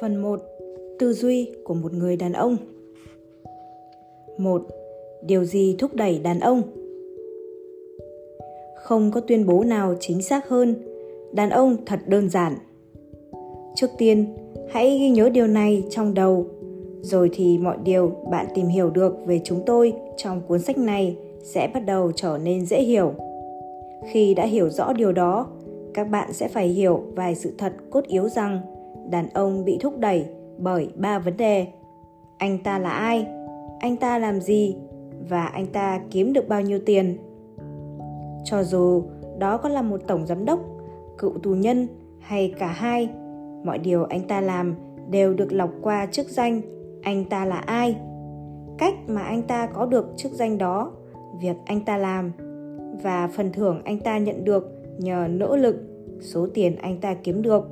Phần 1. Tư duy của một người đàn ông 1. Điều gì thúc đẩy đàn ông? Không có tuyên bố nào chính xác hơn, đàn ông thật đơn giản. Trước tiên, hãy ghi nhớ điều này trong đầu, rồi thì mọi điều bạn tìm hiểu được về chúng tôi trong cuốn sách này sẽ bắt đầu trở nên dễ hiểu. Khi đã hiểu rõ điều đó, các bạn sẽ phải hiểu vài sự thật cốt yếu rằng đàn ông bị thúc đẩy bởi ba vấn đề. Anh ta là ai? Anh ta làm gì? Và anh ta kiếm được bao nhiêu tiền? Cho dù đó có là một tổng giám đốc, cựu tù nhân hay cả hai, mọi điều anh ta làm đều được lọc qua chức danh anh ta là ai. Cách mà anh ta có được chức danh đó, việc anh ta làm và phần thưởng anh ta nhận được nhờ nỗ lực, số tiền anh ta kiếm được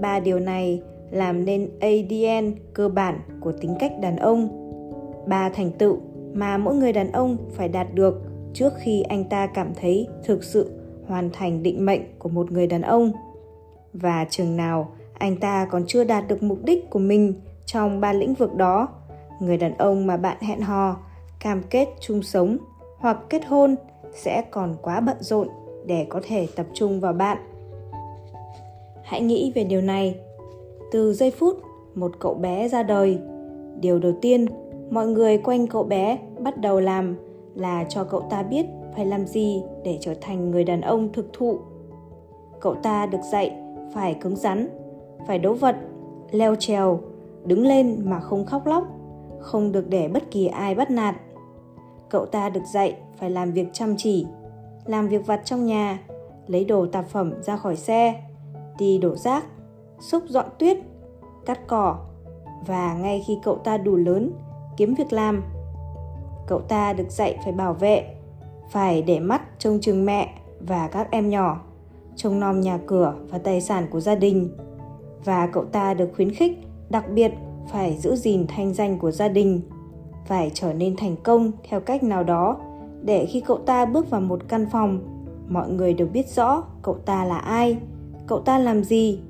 ba điều này làm nên ADN cơ bản của tính cách đàn ông. Ba thành tựu mà mỗi người đàn ông phải đạt được trước khi anh ta cảm thấy thực sự hoàn thành định mệnh của một người đàn ông. Và chừng nào anh ta còn chưa đạt được mục đích của mình trong ba lĩnh vực đó, người đàn ông mà bạn hẹn hò, cam kết chung sống hoặc kết hôn sẽ còn quá bận rộn để có thể tập trung vào bạn hãy nghĩ về điều này. Từ giây phút một cậu bé ra đời, điều đầu tiên mọi người quanh cậu bé bắt đầu làm là cho cậu ta biết phải làm gì để trở thành người đàn ông thực thụ. Cậu ta được dạy phải cứng rắn, phải đấu vật, leo trèo, đứng lên mà không khóc lóc, không được để bất kỳ ai bắt nạt. Cậu ta được dạy phải làm việc chăm chỉ, làm việc vặt trong nhà, lấy đồ tạp phẩm ra khỏi xe đi đổ rác, xúc dọn tuyết, cắt cỏ và ngay khi cậu ta đủ lớn, kiếm việc làm. Cậu ta được dạy phải bảo vệ, phải để mắt trông chừng mẹ và các em nhỏ, trông nom nhà cửa và tài sản của gia đình. Và cậu ta được khuyến khích đặc biệt phải giữ gìn thanh danh của gia đình, phải trở nên thành công theo cách nào đó để khi cậu ta bước vào một căn phòng, mọi người đều biết rõ cậu ta là ai cậu ta làm gì?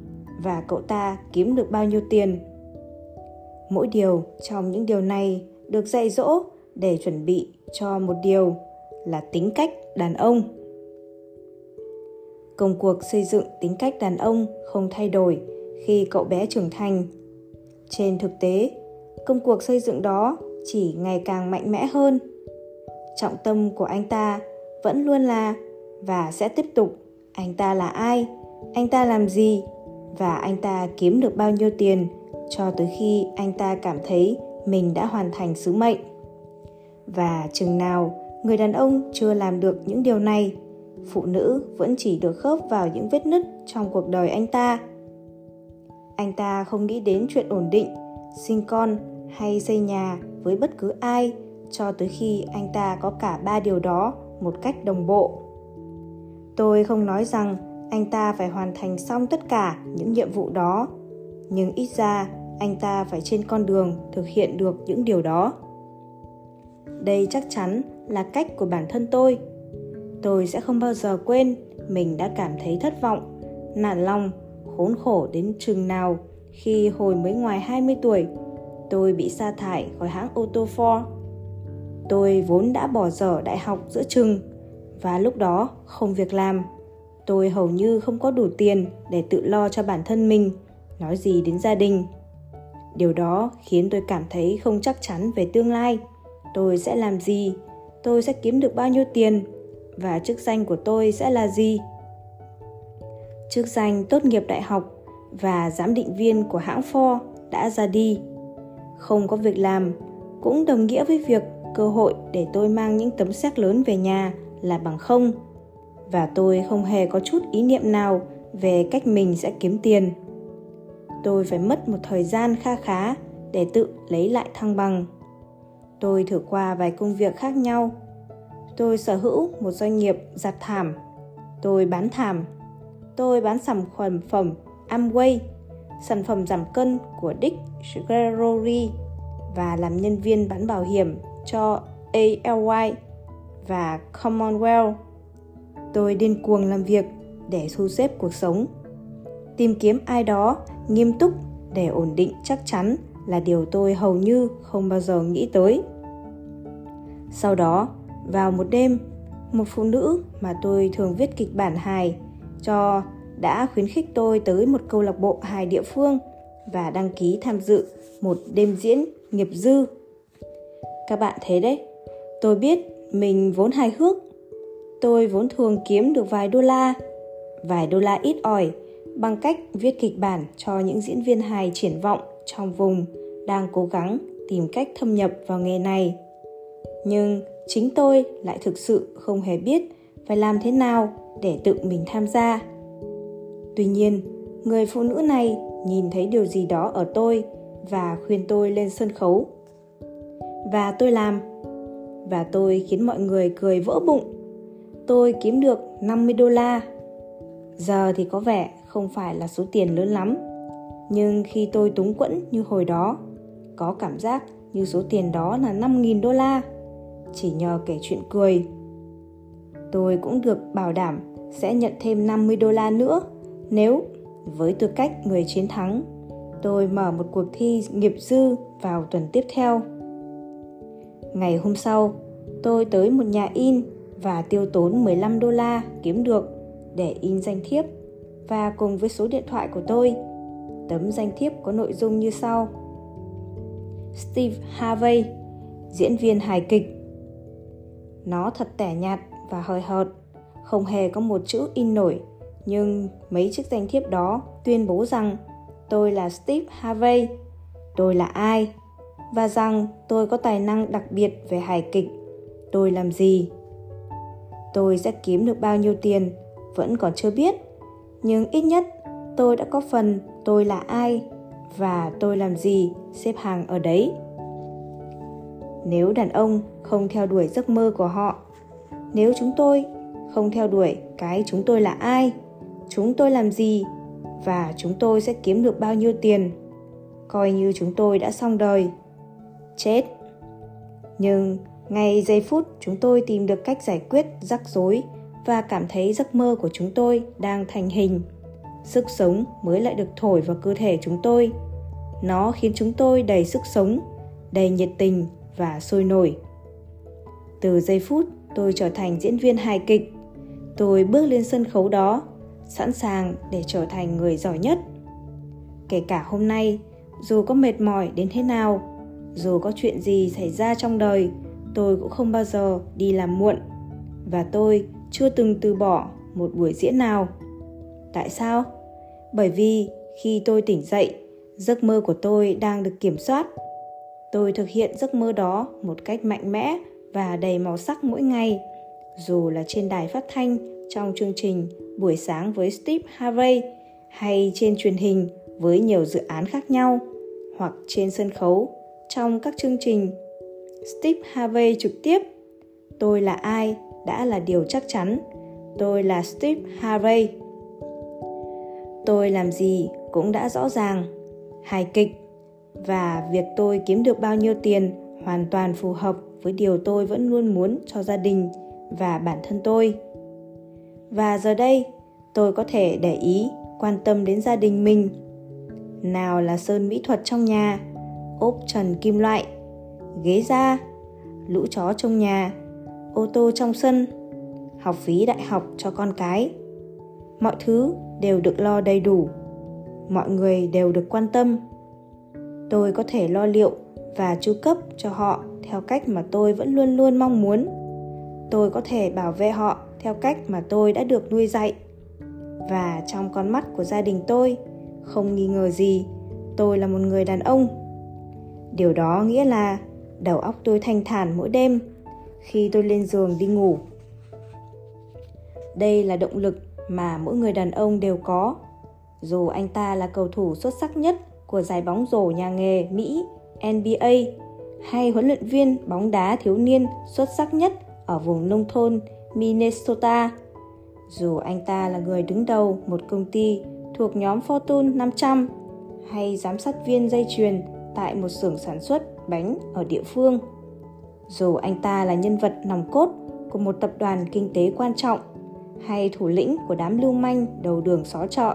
Và cậu ta kiếm được bao nhiêu tiền? Mỗi điều trong những điều này được dạy dỗ để chuẩn bị cho một điều là tính cách đàn ông. Công cuộc xây dựng tính cách đàn ông không thay đổi khi cậu bé trưởng thành. Trên thực tế, công cuộc xây dựng đó chỉ ngày càng mạnh mẽ hơn. Trọng tâm của anh ta vẫn luôn là và sẽ tiếp tục anh ta là ai? Anh ta làm gì? Và anh ta kiếm được bao nhiêu tiền cho tới khi anh ta cảm thấy mình đã hoàn thành sứ mệnh? Và chừng nào người đàn ông chưa làm được những điều này, phụ nữ vẫn chỉ được khớp vào những vết nứt trong cuộc đời anh ta? Anh ta không nghĩ đến chuyện ổn định, sinh con hay xây nhà với bất cứ ai cho tới khi anh ta có cả ba điều đó một cách đồng bộ. Tôi không nói rằng anh ta phải hoàn thành xong tất cả những nhiệm vụ đó. Nhưng ít ra, anh ta phải trên con đường thực hiện được những điều đó. Đây chắc chắn là cách của bản thân tôi. Tôi sẽ không bao giờ quên mình đã cảm thấy thất vọng, nản lòng, khốn khổ đến chừng nào khi hồi mới ngoài 20 tuổi, tôi bị sa thải khỏi hãng ô tô Ford. Tôi vốn đã bỏ dở đại học giữa chừng và lúc đó không việc làm tôi hầu như không có đủ tiền để tự lo cho bản thân mình, nói gì đến gia đình. Điều đó khiến tôi cảm thấy không chắc chắn về tương lai. Tôi sẽ làm gì? Tôi sẽ kiếm được bao nhiêu tiền? Và chức danh của tôi sẽ là gì? Chức danh tốt nghiệp đại học và giám định viên của hãng Ford đã ra đi. Không có việc làm cũng đồng nghĩa với việc cơ hội để tôi mang những tấm xác lớn về nhà là bằng không và tôi không hề có chút ý niệm nào về cách mình sẽ kiếm tiền. Tôi phải mất một thời gian kha khá để tự lấy lại thăng bằng. Tôi thử qua vài công việc khác nhau. Tôi sở hữu một doanh nghiệp giặt thảm. Tôi bán thảm. Tôi bán sản phẩm phẩm Amway, sản phẩm giảm cân của Dick Gregory và làm nhân viên bán bảo hiểm cho ALY và Commonwealth tôi điên cuồng làm việc để thu xếp cuộc sống tìm kiếm ai đó nghiêm túc để ổn định chắc chắn là điều tôi hầu như không bao giờ nghĩ tới sau đó vào một đêm một phụ nữ mà tôi thường viết kịch bản hài cho đã khuyến khích tôi tới một câu lạc bộ hài địa phương và đăng ký tham dự một đêm diễn nghiệp dư. Các bạn thấy đấy, tôi biết mình vốn hài hước. Tôi vốn thường kiếm được vài đô la, vài đô la ít ỏi bằng cách viết kịch bản cho những diễn viên hài triển vọng trong vùng đang cố gắng tìm cách thâm nhập vào nghề này. Nhưng chính tôi lại thực sự không hề biết phải làm thế nào để tự mình tham gia. Tuy nhiên, người phụ nữ này nhìn thấy điều gì đó ở tôi và khuyên tôi lên sân khấu. Và tôi làm. Và tôi khiến mọi người cười vỡ bụng. Tôi kiếm được 50 đô la. Giờ thì có vẻ không phải là số tiền lớn lắm. Nhưng khi tôi túng quẫn như hồi đó, có cảm giác như số tiền đó là 5.000 đô la. Chỉ nhờ kể chuyện cười. Tôi cũng được bảo đảm sẽ nhận thêm 50 đô la nữa nếu với tư cách người chiến thắng tôi mở một cuộc thi nghiệp dư vào tuần tiếp theo ngày hôm sau tôi tới một nhà in và tiêu tốn 15 đô la kiếm được để in danh thiếp. Và cùng với số điện thoại của tôi tấm danh thiếp có nội dung như sau. Steve Harvey diễn viên hài kịch. Nó thật tẻ nhạt và hời hợt không hề có một chữ in nổi. Nhưng mấy chiếc danh thiếp đó tuyên bố rằng tôi là Steve Harvey, tôi là ai? Và rằng tôi có tài năng đặc biệt về hài kịch. Tôi làm gì? Tôi sẽ kiếm được bao nhiêu tiền vẫn còn chưa biết, nhưng ít nhất tôi đã có phần tôi là ai và tôi làm gì xếp hàng ở đấy. Nếu đàn ông không theo đuổi giấc mơ của họ, nếu chúng tôi không theo đuổi cái chúng tôi là ai chúng tôi làm gì và chúng tôi sẽ kiếm được bao nhiêu tiền coi như chúng tôi đã xong đời. Chết. Nhưng ngay giây phút, chúng tôi tìm được cách giải quyết rắc rối và cảm thấy giấc mơ của chúng tôi đang thành hình. Sức sống mới lại được thổi vào cơ thể chúng tôi. Nó khiến chúng tôi đầy sức sống, đầy nhiệt tình và sôi nổi. Từ giây phút tôi trở thành diễn viên hài kịch, tôi bước lên sân khấu đó, sẵn sàng để trở thành người giỏi nhất. Kể cả hôm nay, dù có mệt mỏi đến thế nào, dù có chuyện gì xảy ra trong đời tôi cũng không bao giờ đi làm muộn. Và tôi chưa từng từ bỏ một buổi diễn nào. Tại sao? Bởi vì khi tôi tỉnh dậy, giấc mơ của tôi đang được kiểm soát. Tôi thực hiện giấc mơ đó một cách mạnh mẽ và đầy màu sắc mỗi ngày, dù là trên đài phát thanh trong chương trình buổi sáng với Steve Harvey hay trên truyền hình với nhiều dự án khác nhau, hoặc trên sân khấu trong các chương trình Steve Harvey trực tiếp, tôi là ai? Đã là điều chắc chắn. Tôi là Steve Harvey. Tôi làm gì cũng đã rõ ràng, hài kịch, và việc tôi kiếm được bao nhiêu tiền hoàn toàn phù hợp với điều tôi vẫn luôn muốn cho gia đình và bản thân tôi. Và giờ đây, tôi có thể để ý, quan tâm đến gia đình mình. Nào là sơn mỹ thuật trong nhà, ốp trần kim loại ghế da lũ chó trong nhà, ô tô trong sân, học phí đại học cho con cái. Mọi thứ đều được lo đầy đủ, mọi người đều được quan tâm. Tôi có thể lo liệu và chu cấp cho họ theo cách mà tôi vẫn luôn luôn mong muốn. Tôi có thể bảo vệ họ theo cách mà tôi đã được nuôi dạy. Và trong con mắt của gia đình tôi, không nghi ngờ gì, tôi là một người đàn ông. Điều đó nghĩa là đầu óc tôi thanh thản mỗi đêm khi tôi lên giường đi ngủ đây là động lực mà mỗi người đàn ông đều có dù anh ta là cầu thủ xuất sắc nhất của giải bóng rổ nhà nghề Mỹ NBA hay huấn luyện viên bóng đá thiếu niên xuất sắc nhất ở vùng nông thôn Minnesota. Dù anh ta là người đứng đầu một công ty thuộc nhóm Fortune 500 hay giám sát viên dây chuyền tại một xưởng sản xuất bánh ở địa phương. Dù anh ta là nhân vật nòng cốt của một tập đoàn kinh tế quan trọng hay thủ lĩnh của đám lưu manh đầu đường xó chợ.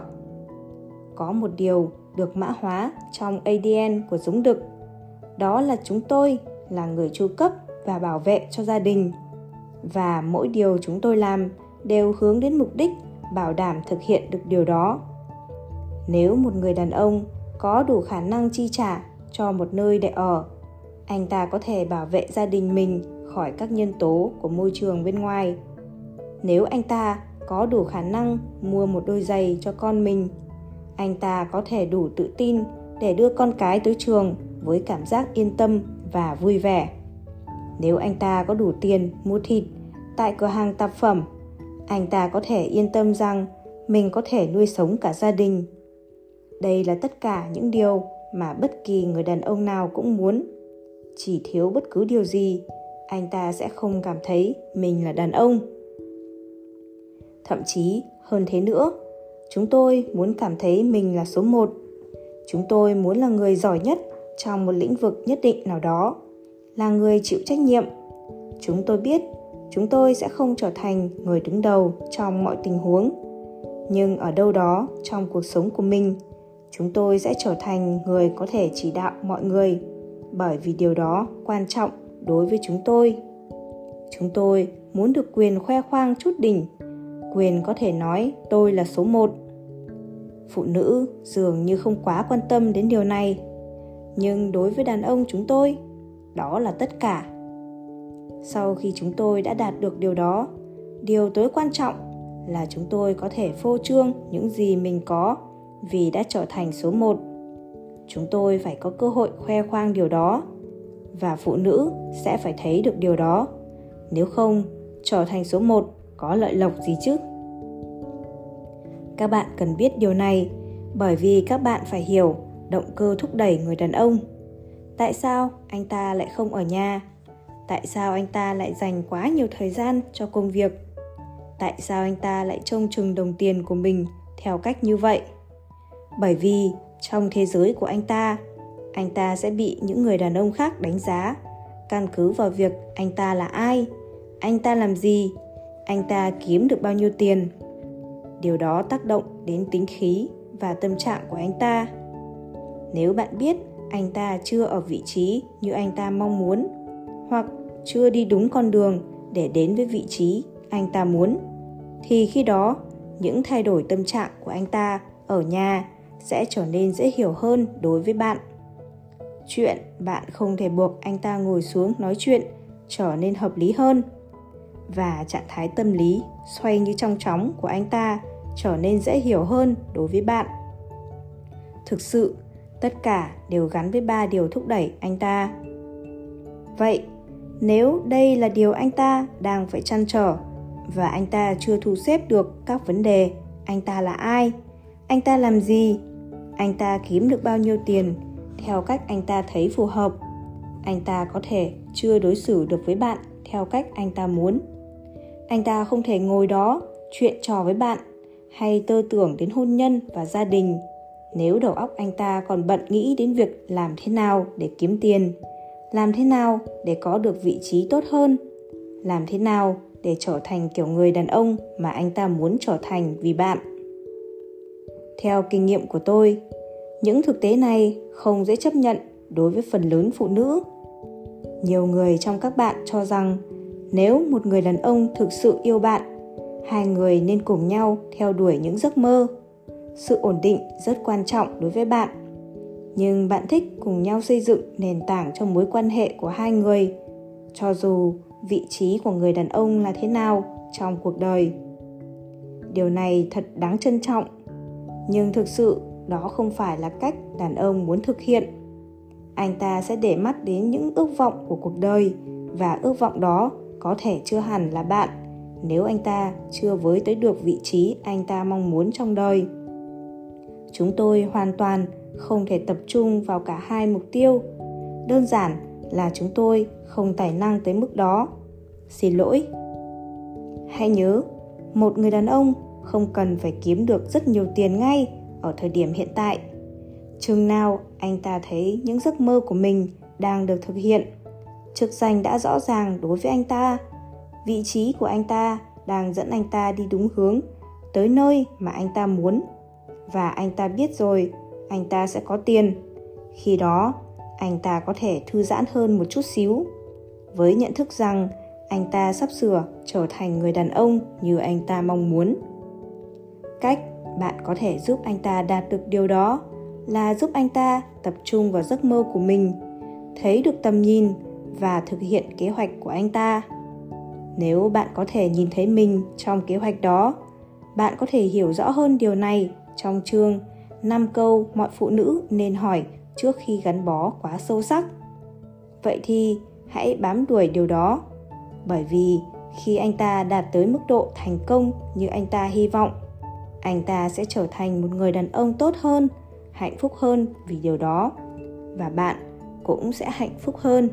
Có một điều được mã hóa trong ADN của giống đực. Đó là chúng tôi là người chu cấp và bảo vệ cho gia đình. Và mỗi điều chúng tôi làm đều hướng đến mục đích bảo đảm thực hiện được điều đó. Nếu một người đàn ông có đủ khả năng chi trả cho một nơi để ở, anh ta có thể bảo vệ gia đình mình khỏi các nhân tố của môi trường bên ngoài. Nếu anh ta có đủ khả năng mua một đôi giày cho con mình, anh ta có thể đủ tự tin để đưa con cái tới trường với cảm giác yên tâm và vui vẻ. Nếu anh ta có đủ tiền mua thịt tại cửa hàng tạp phẩm, anh ta có thể yên tâm rằng mình có thể nuôi sống cả gia đình. Đây là tất cả những điều mà bất kỳ người đàn ông nào cũng muốn chỉ thiếu bất cứ điều gì, anh ta sẽ không cảm thấy mình là đàn ông. Thậm chí, hơn thế nữa, chúng tôi muốn cảm thấy mình là số một. Chúng tôi muốn là người giỏi nhất trong một lĩnh vực nhất định nào đó, là người chịu trách nhiệm. Chúng tôi biết chúng tôi sẽ không trở thành người đứng đầu trong mọi tình huống. Nhưng ở đâu đó trong cuộc sống của mình, chúng tôi sẽ trở thành người có thể chỉ đạo mọi người bởi vì điều đó quan trọng đối với chúng tôi. Chúng tôi muốn được quyền khoe khoang chút đỉnh. Quyền có thể nói tôi là số một. Phụ nữ dường như không quá quan tâm đến điều này. Nhưng đối với đàn ông chúng tôi, đó là tất cả. Sau khi chúng tôi đã đạt được điều đó, điều tối quan trọng là chúng tôi có thể phô trương những gì mình có vì đã trở thành số một chúng tôi phải có cơ hội khoe khoang điều đó, và phụ nữ sẽ phải thấy được điều đó. Nếu không, trở thành số một có lợi lộc gì chứ? Các bạn cần biết điều này bởi vì các bạn phải hiểu động cơ thúc đẩy người đàn ông. Tại sao anh ta lại không ở nhà? Tại sao anh ta lại dành quá nhiều thời gian cho công việc? Tại sao anh ta lại trông chừng đồng tiền của mình theo cách như vậy? Bởi vì trong thế giới của anh ta anh ta sẽ bị những người đàn ông khác đánh giá. Căn cứ vào việc anh ta là ai, anh ta làm gì, anh ta kiếm được bao nhiêu tiền. Điều đó tác động đến tính khí và tâm trạng của anh ta. Nếu bạn biết anh ta chưa ở vị trí như anh ta mong muốn, hoặc chưa đi đúng con đường để đến với vị trí anh ta muốn, thì khi đó, những thay đổi tâm trạng của anh ta ở nhà sẽ trở nên dễ hiểu hơn đối với bạn. Chuyện bạn không thể buộc anh ta ngồi xuống nói chuyện trở nên hợp lý hơn và trạng thái tâm lý xoay như trong chóng của anh ta trở nên dễ hiểu hơn đối với bạn. Thực sự, tất cả đều gắn với ba điều thúc đẩy anh ta. Vậy, nếu đây là điều anh ta đang phải chăn trở và anh ta chưa thu xếp được các vấn đề, anh ta là ai? Anh ta làm gì? Anh ta kiếm được bao nhiêu tiền? Theo cách anh ta thấy phù hợp. Anh ta có thể chưa đối xử được với bạn theo cách anh ta muốn. Anh ta không thể ngồi đó chuyện trò với bạn hay tơ tưởng đến hôn nhân và gia đình. Nếu đầu óc anh ta còn bận nghĩ đến việc làm thế nào để kiếm tiền, làm thế nào để có được vị trí tốt hơn, làm thế nào để trở thành kiểu người đàn ông mà anh ta muốn trở thành vì bạn? Theo kinh nghiệm của tôi. Những thực tế này không dễ chấp nhận đối với phần lớn phụ nữ. Nhiều người trong các bạn cho rằng nếu một người đàn ông thực sự yêu bạn, hai người nên cùng nhau theo đuổi những giấc mơ. Sự ổn định rất quan trọng đối với bạn. Nhưng bạn thích cùng nhau xây dựng nền tảng cho mối quan hệ của hai người, cho dù vị trí của người đàn ông là thế nào trong cuộc đời. Điều này thật đáng trân trọng nhưng thực sự, đó không phải là cách đàn ông muốn thực hiện. Anh ta sẽ để mắt đến những ước vọng của cuộc đời, và ước vọng đó có thể chưa hẳn là bạn, nếu anh ta chưa với tới được vị trí anh ta mong muốn trong đời. Chúng tôi hoàn toàn không thể tập trung vào cả hai mục tiêu. Đơn giản là chúng tôi không tài năng tới mức đó. Xin lỗi. Hãy nhớ, một người đàn ông không cần phải kiếm được rất nhiều tiền ngay ở thời điểm hiện tại. Chừng nào anh ta thấy những giấc mơ của mình đang được thực hiện, chức danh đã rõ ràng đối với anh ta, vị trí của anh ta đang dẫn anh ta đi đúng hướng, tới nơi mà anh ta muốn. Và anh ta biết rồi, anh ta sẽ có tiền. Khi đó, anh ta có thể thư giãn hơn một chút xíu. Với nhận thức rằng anh ta sắp sửa trở thành người đàn ông như anh ta mong muốn cách bạn có thể giúp anh ta đạt được điều đó là giúp anh ta tập trung vào giấc mơ của mình thấy được tầm nhìn và thực hiện kế hoạch của anh ta nếu bạn có thể nhìn thấy mình trong kế hoạch đó bạn có thể hiểu rõ hơn điều này trong chương 5 câu mọi phụ nữ nên hỏi trước khi gắn bó quá sâu sắc. Vậy thì hãy bám đuổi điều đó, bởi vì khi anh ta đạt tới mức độ thành công như anh ta hy vọng, anh ta sẽ trở thành một người đàn ông tốt hơn, hạnh phúc hơn vì điều đó và bạn cũng sẽ hạnh phúc hơn.